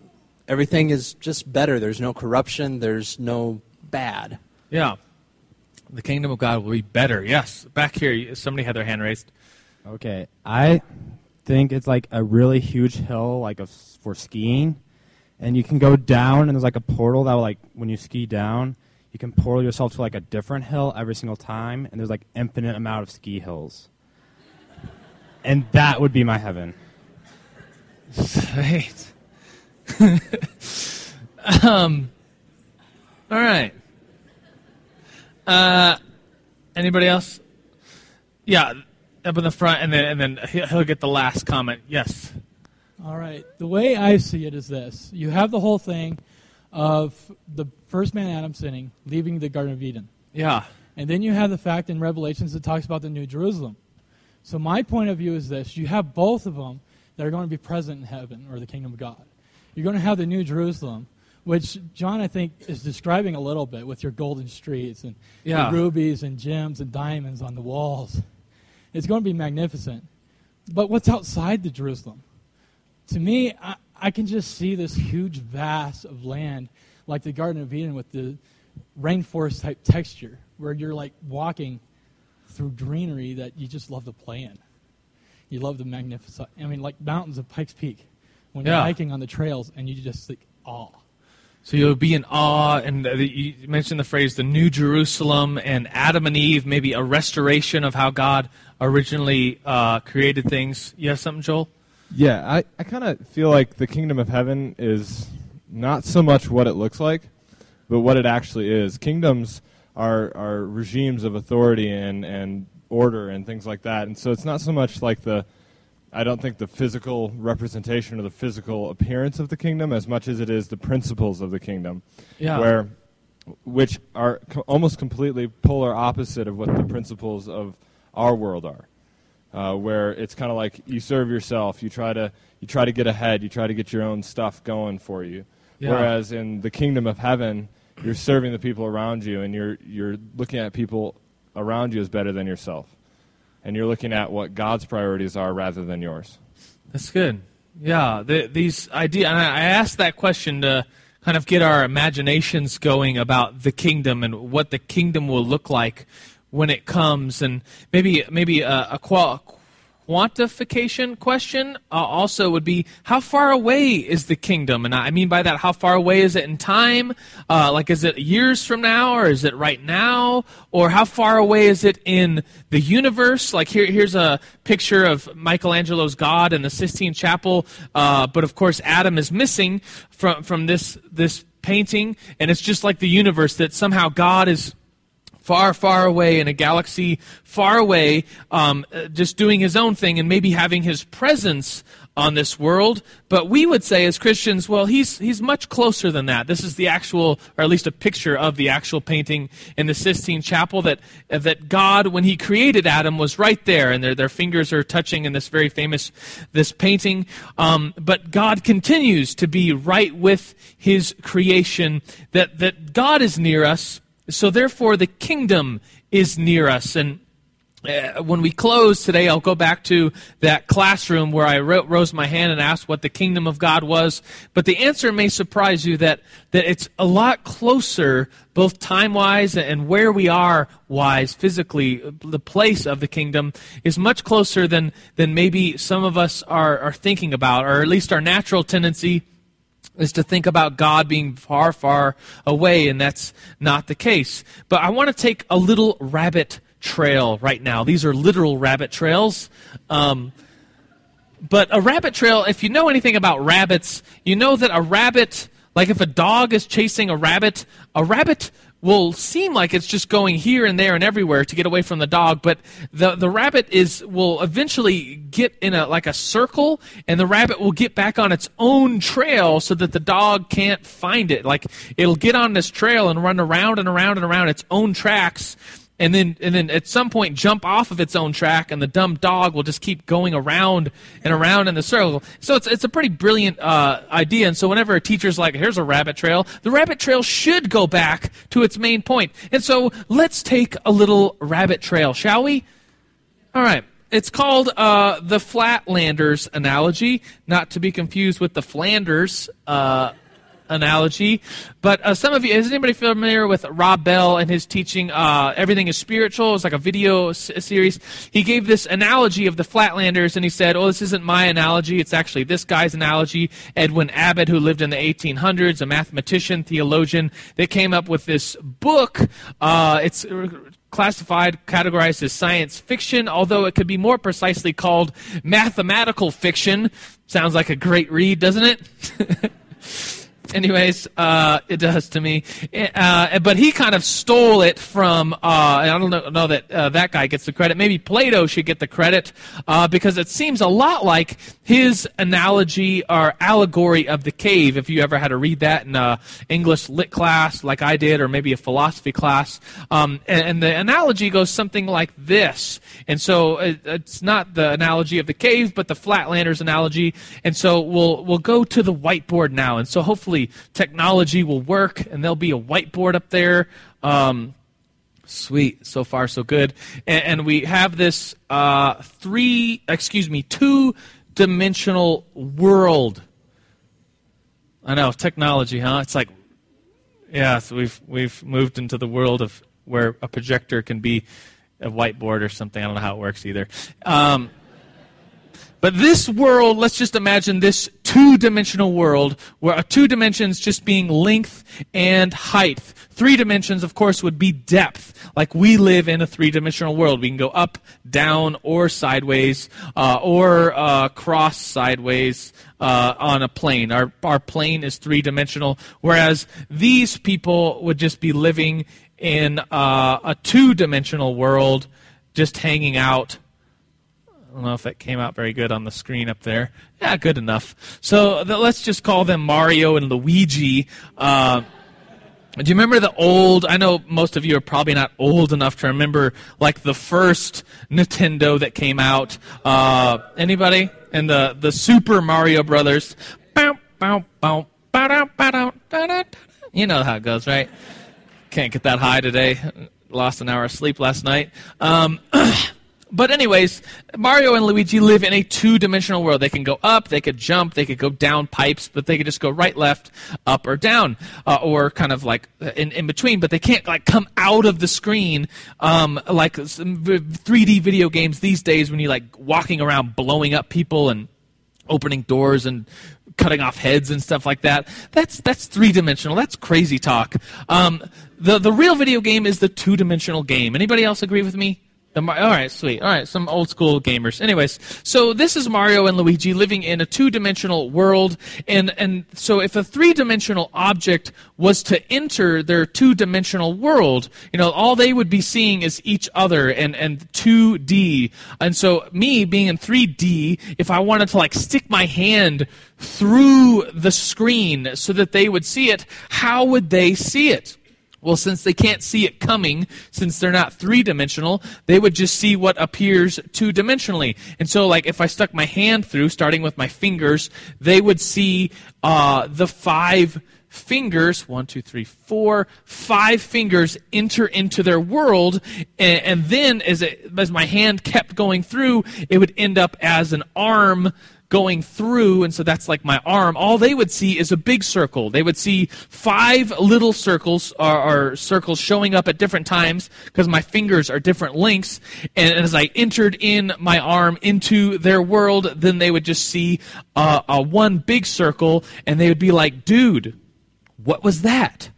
S4: everything is just better. There's no corruption. There's no bad.
S2: yeah. The kingdom of God will be better. Yes. Back here, somebody had their hand raised.
S5: Okay, I think it's like a really huge hill, like a, for skiing, and you can go down, and there's like a portal that will like when you ski down, you can portal yourself to like a different hill every single time, and there's like infinite amount of ski hills, and that would be my heaven.
S2: Right. um. All right. Uh, anybody else? Yeah, up in the front, and then and then he'll, he'll get the last comment. Yes.
S6: All right. The way I see it is this you have the whole thing of the first man Adam sinning, leaving the Garden of Eden.
S2: Yeah.
S6: And then you have the fact in Revelations that talks about the New Jerusalem. So my point of view is this you have both of them that are going to be present in heaven or the kingdom of God. You're going to have the New Jerusalem, which John, I think, is describing a little bit with your golden streets and
S2: Yeah.
S6: the rubies and gems and diamonds on the walls. It's going to be magnificent. But what's outside the Jerusalem? To me, I, I can just see this huge vast of land like the Garden of Eden with the rainforest type texture where you're like walking through greenery that you just love to play in. You love the magnificent, I mean, like mountains of Pikes Peak when you're hiking on the trails and you just like, awe.
S2: So you'll be in awe, and the, you mentioned the phrase "the New Jerusalem" and Adam and Eve, maybe a restoration of how God originally uh, created things. You have something, Joel?
S7: Yeah, I, I kind of feel like the kingdom of heaven is not so much what it looks like, but what it actually is. Kingdoms are, are regimes of authority and, and order and things like that. And so it's not so much like the, I don't think the physical representation or the physical appearance of the kingdom as much as it is the principles of the kingdom.
S2: Yeah.
S7: Where, which are co- almost completely polar opposite of what the principles of our world are. Uh, where it's kind of like you serve yourself. You try to you try to get ahead. You try to get your own stuff going for you.
S2: Yeah.
S7: Whereas in the kingdom of heaven, you're serving the people around you, and you're you're looking at people around you as better than yourself, and you're looking at what God's priorities are rather than yours.
S2: That's good. Yeah, the, these idea. And I I asked that question to kind of get our imaginations going about the kingdom and what the kingdom will look like when it comes, and maybe maybe a, a qual- quantification question uh, also would be how far away is the kingdom? And i mean by that how far away is it in time? Uh, like is it years from now or is it right now? Or how far away is it in the universe? Like here, here's a picture of michelangelo's god in the sistine chapel. Uh, but of course adam is missing from, from this, this painting and it's just like the universe that somehow god is far, far away in a galaxy far away, um, uh, just doing his own thing and maybe having his presence on this world. But we would say as Christians, well, he's, he's much closer than that. This is the actual, or at least a picture of the actual painting in the Sistine Chapel that, uh, that God, when he created Adam, was right there and their, their fingers are touching in this very famous, this painting. Um, but God continues to be right with his creation, that, that God is near us, so therefore, the kingdom is near us. And uh, when we close today, I'll go back to that classroom where I ro- rose my hand and asked what the kingdom of God was. But the answer may surprise you that, that it's a lot closer, both time wise and where we are wise, physically. The place of the kingdom is much closer than, than maybe some of us are, are thinking about, or at least our natural tendency is to think about God being far, far away, and that's not the case. But I want to take a little rabbit trail right now. These are literal rabbit trails. Um, but a rabbit trail, if you know anything about rabbits, you know that a rabbit, like if a dog is chasing a rabbit, a rabbit will seem like it's just going here and there and everywhere to get away from the dog but the the rabbit is will eventually get in a like a circle and the rabbit will get back on its own trail so that the dog can't find it. Like it'll get on this trail and run around and around and around its own tracks and then and then at some point jump off of its own track and the dumb dog will just keep going around and around in the circle. So it's, it's a pretty brilliant uh, idea. And so whenever a teacher's like here's a rabbit trail the rabbit trail should go back to its main point. and so let's take a little rabbit trail shall we? All right. It's called uh, the flatlanders analogy not to be confused with the flanders uh, analogy. But uh, some of you, is anybody familiar with Rob Bell and his teaching, uh, Everything is Spiritual? It's like a video s- series. He gave this analogy of the Flatlanders, and he said, Oh, this isn't my analogy. It's actually this guy's analogy. Edwin Abbott, who lived in the 1800s, a mathematician, theologian, they came up with this book. Uh, it's classified, categorized as science fiction, although it could be more precisely called mathematical fiction. Sounds like a great read, doesn't it? Anyways, uh, it does to me. Uh, but he kind of stole it from. Uh, I don't know, know that uh, that guy gets the credit. Maybe Plato should get the credit uh, because it seems a lot like his analogy or allegory of the cave. If you ever had to read that in a English lit class, like I did, or maybe a philosophy class, um, and, and the analogy goes something like this. And so it, it's not the analogy of the cave, but the Flatlanders analogy. And so we'll we'll go to the whiteboard now. And so hopefully technology will work, and there'll be a whiteboard up there. Um, sweet, so far so good. And, and we have this uh, three, excuse me, two dimensional world. I know technology, huh? It's like, yeah, so we've we've moved into the world of where a projector can be a whiteboard or something. I don't know how it works either. Um, but this world, let's just imagine this two dimensional world where uh, two dimensions just being length and height. Three dimensions, of course, would be depth. Like we live in a three dimensional world. We can go up, down, or sideways, uh, or uh, cross sideways uh, on a plane. Our, our plane is three dimensional, whereas these people would just be living in uh, a two dimensional world, just hanging out I don't know if that came out very good on the screen up there. Yeah, good enough. So the, let's just call them Mario and Luigi. Uh, Do you remember the old? I know most of you are probably not old enough to remember, like the first Nintendo that came out. Uh, anybody? And the the Super Mario Brothers. You know how it goes, right? Can't get that high today. Lost an hour of sleep last night. Um, But anyways, Mario and Luigi live in a two-dimensional world. They can go up, they could jump, they could go down pipes, but they could just go right, left, up, or down, uh, or kind of like in, in between. But they can't like come out of the screen um, like some 3D video games these days when you're like walking around blowing up people and opening doors and cutting off heads and stuff like that. That's that's three dimensional. That's crazy talk. Um, the the real video game is the two dimensional game. Anybody else agree with me? The Mar- all right, sweet. All right, some old school gamers. Anyways, so this is Mario and Luigi living in a two-dimensional world, and and so if a three-dimensional object was to enter their two-dimensional world, you know, all they would be seeing is each other and and 2D. And so me being in 3D, if I wanted to like stick my hand through the screen so that they would see it, how would they see it? Well, since they can't see it coming, since they're not three dimensional, they would just see what appears two dimensionally. And so, like, if I stuck my hand through, starting with my fingers, they would see uh, the five fingers one, two, three, four, five fingers enter into their world. And, and then, as, it, as my hand kept going through, it would end up as an arm going through, and so that's like my arm, all they would see is a big circle. They would see five little circles or, or circles showing up at different times because my fingers are different lengths. And as I entered in my arm into their world, then they would just see uh, a one big circle, and they would be like, "Dude, what was that?"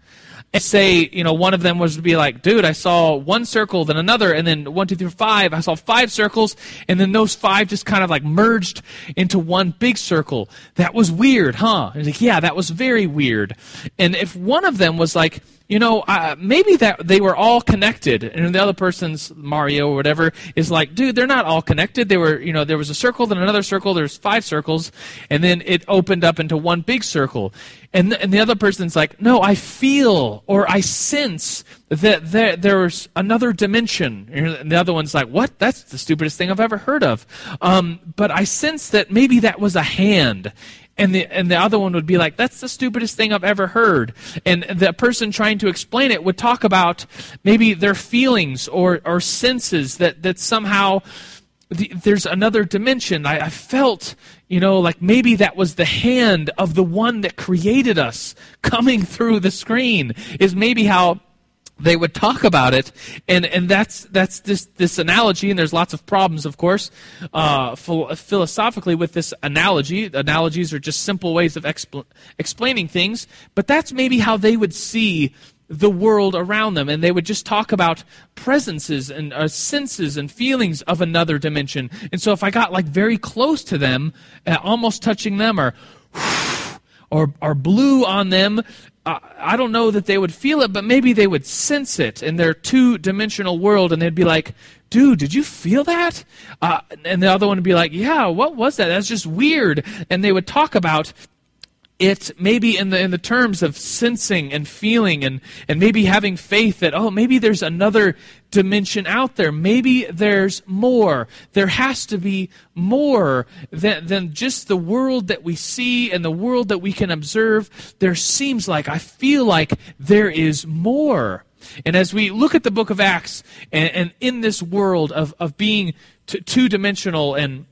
S2: Say, you know, one of them was to be like, dude, I saw one circle, then another, and then one, two, three, five. I saw five circles, and then those five just kind of like merged into one big circle. That was weird, huh? And like, yeah, that was very weird. And if one of them was like, you know, uh, maybe that they were all connected, and the other person's Mario or whatever is like, dude, they're not all connected. They were, you know, there was a circle, then another circle. There's five circles, and then it opened up into one big circle. And the, and the other person's like, no, I feel or I sense that there, there's another dimension. And the other one's like, what? That's the stupidest thing I've ever heard of. Um, but I sense that maybe that was a hand and the and the other one would be like that's the stupidest thing i've ever heard. And the person trying to explain it would talk about maybe their feelings or or senses that that somehow the, there's another dimension. I, I felt you know like maybe that was the hand of the one that created us coming through the screen is maybe how they would talk about it, and and that's that's this this analogy, and there's lots of problems, of course, uh, phil- philosophically with this analogy. Analogies are just simple ways of expl- explaining things, but that's maybe how they would see the world around them, and they would just talk about presences and uh, senses and feelings of another dimension. And so, if I got like very close to them, uh, almost touching them, or or, or blew on them, I don't know that they would feel it, but maybe they would sense it in their two dimensional world, and they'd be like, dude, did you feel that? Uh, and the other one would be like, yeah, what was that? That's just weird. And they would talk about it maybe in the in the terms of sensing and feeling and and maybe having faith that oh maybe there's another dimension out there. Maybe there's more. There has to be more than than just the world that we see and the world that we can observe. There seems like i feel like there is more. And as we look at the book of acts and, and in this world of of being t- two-dimensional and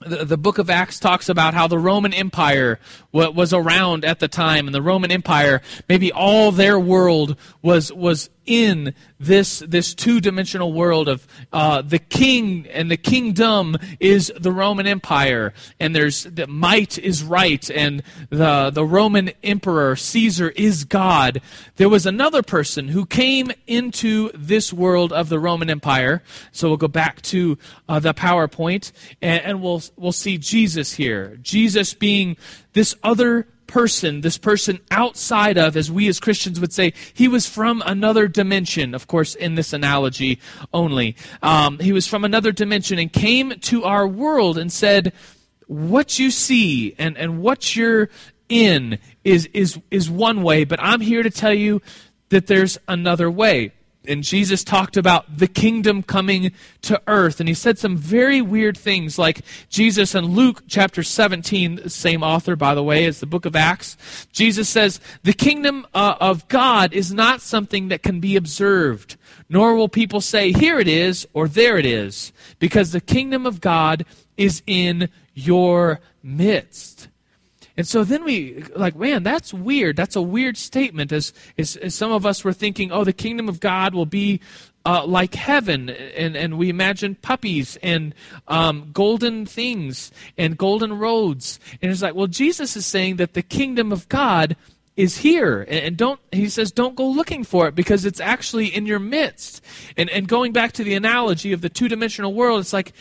S2: the, the book of Acts talks about how the Roman Empire was around at the time, and the Roman Empire, maybe all their world was was in this this two dimensional world of uh, the king and the kingdom is the Roman Empire, and there's the might is right, and the the Roman emperor Caesar is God. There was another person who came into this world of the Roman Empire. So we'll go back to uh, the PowerPoint, and, and we'll we'll see Jesus here. Jesus being this other person, this person outside of, as we as Christians would say, he was from another dimension, of course, in this analogy only. Um, he was from another dimension and came to our world and said, What you see and, and what you're in is, is, is one way, but I'm here to tell you that there's another way. And Jesus talked about the kingdom coming to earth. And he said some very weird things, like Jesus in Luke chapter 17, same author, by the way, as the book of Acts. Jesus says, The kingdom uh, of God is not something that can be observed, nor will people say, Here it is, or there it is, because the kingdom of God is in your midst. And so then we, like, man, that's weird. That's a weird statement. As, as, as some of us were thinking, oh, the kingdom of God will be uh, like heaven. And, and we imagine puppies and um, golden things and golden roads. And it's like, well, Jesus is saying that the kingdom of God is here and don't he says don't go looking for it because it's actually in your midst and and going back to the analogy of the two-dimensional world it's like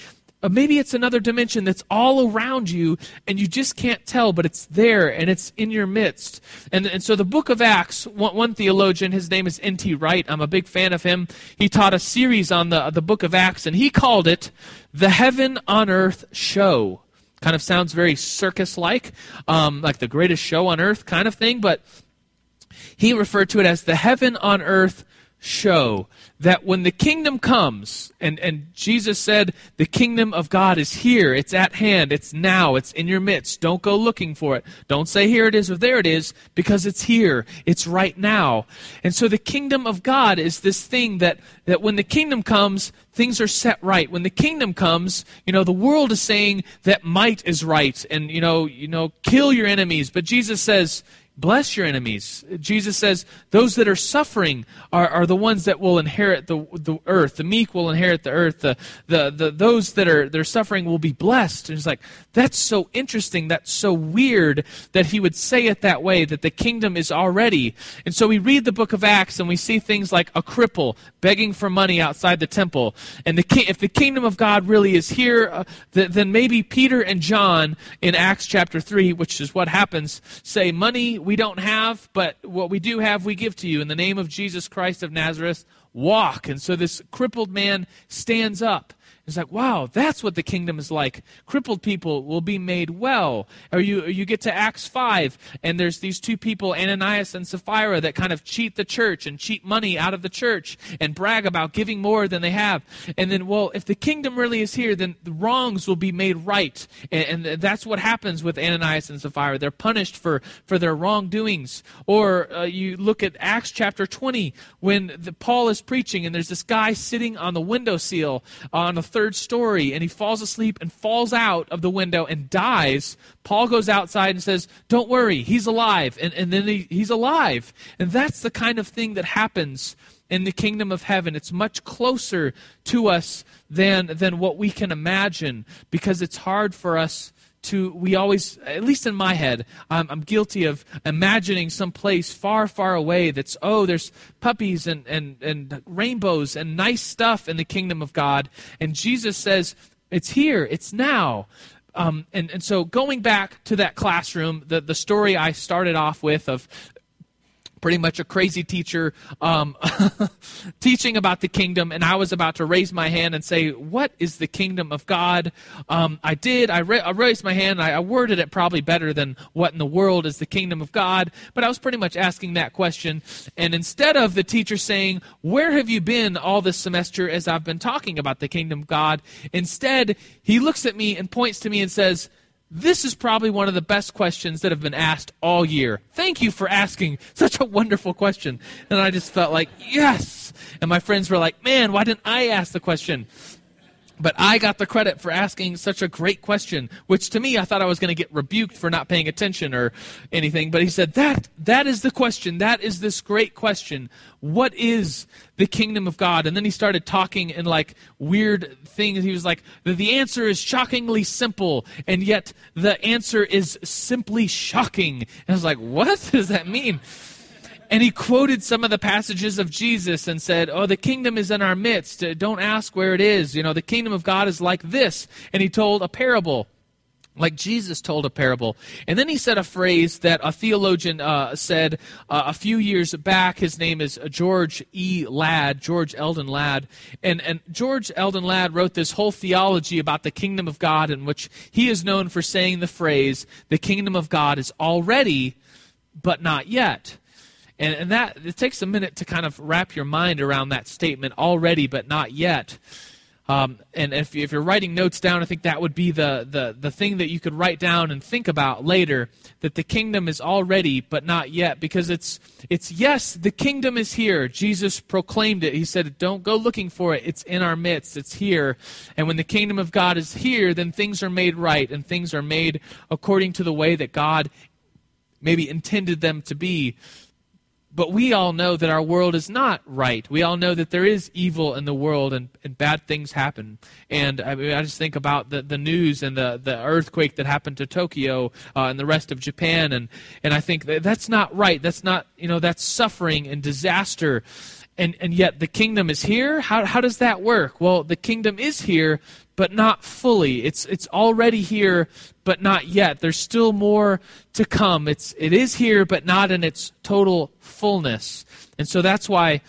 S2: uh, maybe it's another dimension that's all around you and you just can't tell, but it's there and it's in your midst. And, and so the book of Acts, one, one theologian, his name is N.T. Wright. I'm a big fan of him. He taught a series on the, the book of Acts and he called it the Heaven on Earth Show. Kind of sounds very circus like, um, like the greatest show on earth kind of thing, but he referred to it as the Heaven on Earth show that when the kingdom comes, and, and Jesus said, the kingdom of God is here, it's at hand, it's now, it's in your midst. Don't go looking for it. Don't say here it is or there it is, because it's here, it's right now. And so the kingdom of God is this thing that, that when the kingdom comes, things are set right. When the kingdom comes, you know, the world is saying that might is right, and you know, you know, kill your enemies. But Jesus says, Bless your enemies. Jesus says those that are suffering are, are the ones that will inherit the, the earth. The meek will inherit the earth. The, the, the, those that are they're suffering will be blessed. And it's like, that's so interesting. That's so weird that he would say it that way, that the kingdom is already. And so we read the book of Acts and we see things like a cripple begging for money outside the temple. And the, if the kingdom of God really is here, uh, then maybe Peter and John in Acts chapter 3, which is what happens, say, money we don't have, but what we do have, we give to you. In the name of Jesus Christ of Nazareth, walk. And so this crippled man stands up. It's like, wow, that's what the kingdom is like. Crippled people will be made well. Or you, or you get to Acts 5, and there's these two people, Ananias and Sapphira, that kind of cheat the church and cheat money out of the church and brag about giving more than they have. And then, well, if the kingdom really is here, then the wrongs will be made right. And, and that's what happens with Ananias and Sapphira. They're punished for, for their wrongdoings. Or uh, you look at Acts chapter 20, when the, Paul is preaching, and there's this guy sitting on the windowsill on a third story and he falls asleep and falls out of the window and dies, Paul goes outside and says, Don't worry, he's alive. And, and then he, he's alive. And that's the kind of thing that happens in the kingdom of heaven. It's much closer to us than, than what we can imagine because it's hard for us to we always at least in my head I'm, I'm, guilty of imagining some place far far away that's oh there's puppies and, and, and rainbows and nice stuff in the kingdom of god. And jesus says it's here it's now. Um, and, and so going back to that classroom the, the story i started off with of pretty much a crazy teacher um, teaching about the kingdom, and I was about to raise my hand and say, What is the kingdom of God? Um, I did. I, ra- I, raised my hand. I, I, worded it probably better than what in the world is the kingdom of God, but I was pretty much asking that question. And instead of the teacher saying, Where have you been all this semester as I've been talking about the kingdom of God? Instead, he looks at me and points to me and says, this is probably one of the best questions that have been asked all year. Thank you for asking such a wonderful question. And I just felt like, yes. And my friends were like, man, why didn't I ask the question? But I got the credit for asking such a great question, which to me I thought I was going to get rebuked for not paying attention or anything. But he said, That that is the question. That is this great question. What is the kingdom of God? And then he started talking in like weird things. He was like, The answer is shockingly simple, and yet the answer is simply shocking. And I was like, What does that mean? And he quoted some of the passages of Jesus and said, Oh, the kingdom is in our midst. Uh, don't ask where it is. You know, the kingdom of God is like this. And he told a parable like Jesus told a parable. And then he said a phrase that a theologian uh, said uh, a few years back. His name is George E. Ladd, George Eldon Ladd. And, and George Eldon Ladd wrote this whole theology about the kingdom of God, in which he is known for saying the phrase, the kingdom of God is already, but not yet. And, and that it takes a minute to kind of wrap your mind around that statement already, but not yet. Um, and if, if you're writing notes down, I think that would be the, the, the thing that you could write down and think about later that the kingdom is already, but not yet. Because it's, it's yes, the kingdom is here. Jesus proclaimed it. He said, Don't go looking for it. It's in our midst, it's here. And when the kingdom of God is here, then things are made right and things are made according to the way that God maybe intended them to be. But we all know that our world is not right. We all know that there is evil in the world and, and bad things happen. And I, mean, I just think about the, the news and the, the earthquake that happened to Tokyo uh, and the rest of Japan. And, and I think that that's not right. That's not, you know, that's suffering and disaster. And, and yet the kingdom is here? How, how does that work? Well, the kingdom is here, but not fully. It's, it's already here, but not yet. There's still more to come. It's, it is here, but not in its total fullness. And so that's why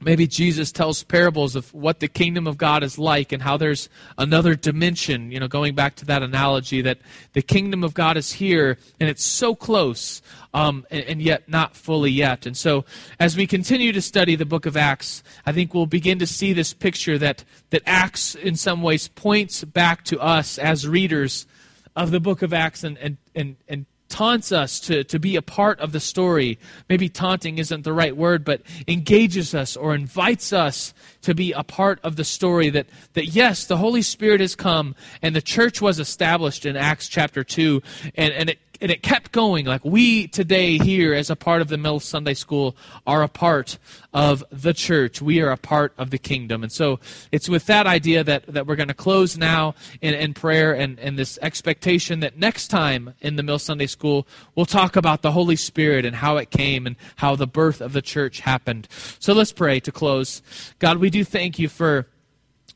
S2: maybe Jesus tells parables of what the kingdom of God is like and how there's another dimension, you know, going back to that analogy that the kingdom of God is here and it's so close, um, and, and, yet not fully yet. And so as we continue to study the book of Acts, I think we'll begin to see this picture that, that Acts in some ways points back to us as readers of the book of Acts and, and, and, and taunts us to, to be a part of the story. Maybe taunting isn't the right word, but engages us or invites us to be a part of the story that, that yes, the Holy Spirit has come and the church was established in Acts chapter 2, and, and it and it kept going. Like we today here, as a part of the Mill Sunday School, are a part of the church. We are a part of the kingdom. And so it's with that idea that, that we're going to close now in, in prayer and, and this expectation that next time in the Mill Sunday School, we'll talk about the Holy Spirit and how it came and how the birth of the church happened. So let's pray to close. God, we do thank you for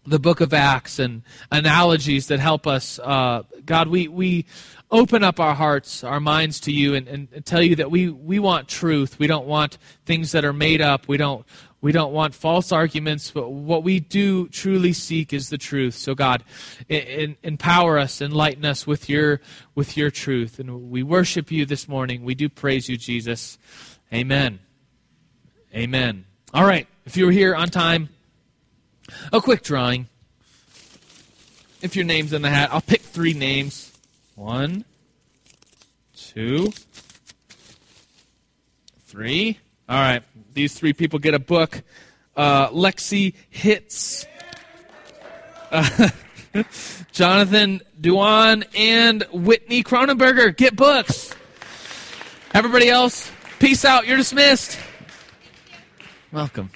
S2: the book of Acts and analogies that help us. Uh, God, we, we open up our hearts, our minds to you and, and tell you that we, we want truth. We don't want things that are made up. We don't, we don't want false arguments, but what we do truly seek is the truth. So God, in, empower us, enlighten us with your, with your truth. And we worship you this morning. We do praise you, Jesus. Amen. Amen. All right. If you were here on time, a quick drawing. If your name's in the hat, I'll pick three names. One, two, three. All right. These three people get a book. Uh, Lexi Hits. Uh, Jonathan Duan and Whitney Cronenberger get books. Everybody else, peace out. You're dismissed. Welcome.